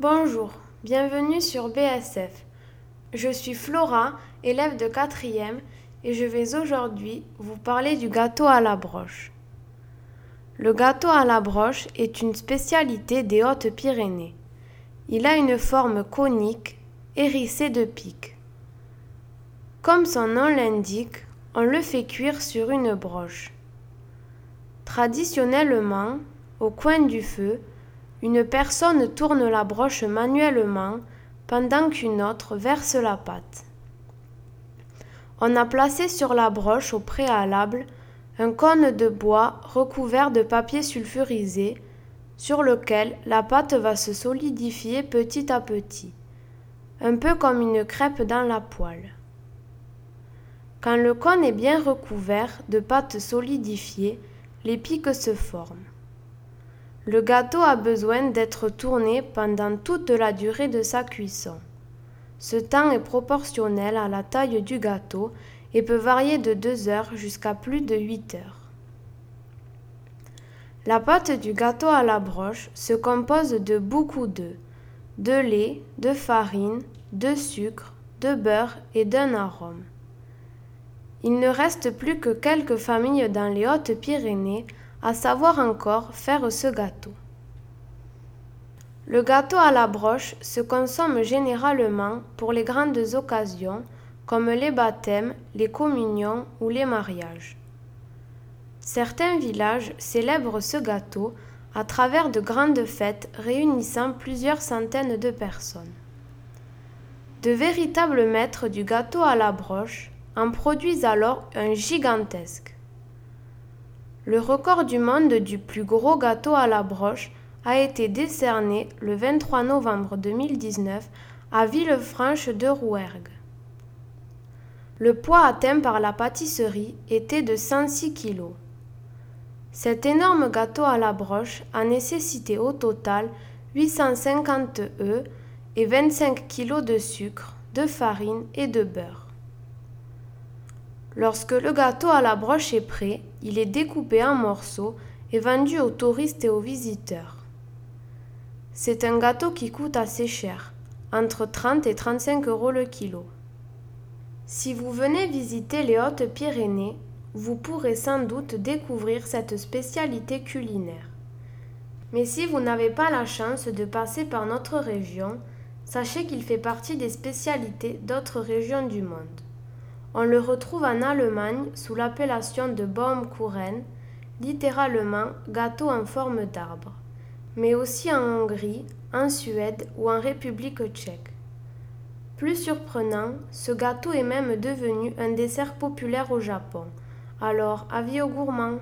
Bonjour, bienvenue sur BSF. Je suis Flora, élève de 4e, et je vais aujourd'hui vous parler du gâteau à la broche. Le gâteau à la broche est une spécialité des Hautes-Pyrénées. Il a une forme conique, hérissée de pics. Comme son nom l'indique, on le fait cuire sur une broche. Traditionnellement, au coin du feu, une personne tourne la broche manuellement pendant qu'une autre verse la pâte. On a placé sur la broche au préalable un cône de bois recouvert de papier sulfurisé sur lequel la pâte va se solidifier petit à petit, un peu comme une crêpe dans la poêle. Quand le cône est bien recouvert de pâte solidifiée, les pics se forment. Le gâteau a besoin d'être tourné pendant toute la durée de sa cuisson. Ce temps est proportionnel à la taille du gâteau et peut varier de 2 heures jusqu'à plus de 8 heures. La pâte du gâteau à la broche se compose de beaucoup d'œufs, de lait, de farine, de sucre, de beurre et d'un arôme. Il ne reste plus que quelques familles dans les Hautes-Pyrénées à savoir encore faire ce gâteau. Le gâteau à la broche se consomme généralement pour les grandes occasions comme les baptêmes, les communions ou les mariages. Certains villages célèbrent ce gâteau à travers de grandes fêtes réunissant plusieurs centaines de personnes. De véritables maîtres du gâteau à la broche en produisent alors un gigantesque. Le record du monde du plus gros gâteau à la broche a été décerné le 23 novembre 2019 à Villefranche de Rouergue. Le poids atteint par la pâtisserie était de 106 kg. Cet énorme gâteau à la broche a nécessité au total 850 œufs et 25 kg de sucre, de farine et de beurre. Lorsque le gâteau à la broche est prêt, il est découpé en morceaux et vendu aux touristes et aux visiteurs. C'est un gâteau qui coûte assez cher, entre 30 et 35 euros le kilo. Si vous venez visiter les Hautes-Pyrénées, vous pourrez sans doute découvrir cette spécialité culinaire. Mais si vous n'avez pas la chance de passer par notre région, sachez qu'il fait partie des spécialités d'autres régions du monde. On le retrouve en Allemagne sous l'appellation de Baumkuchen, littéralement gâteau en forme d'arbre, mais aussi en Hongrie, en Suède ou en République tchèque. Plus surprenant, ce gâteau est même devenu un dessert populaire au Japon. Alors, avis aux gourmands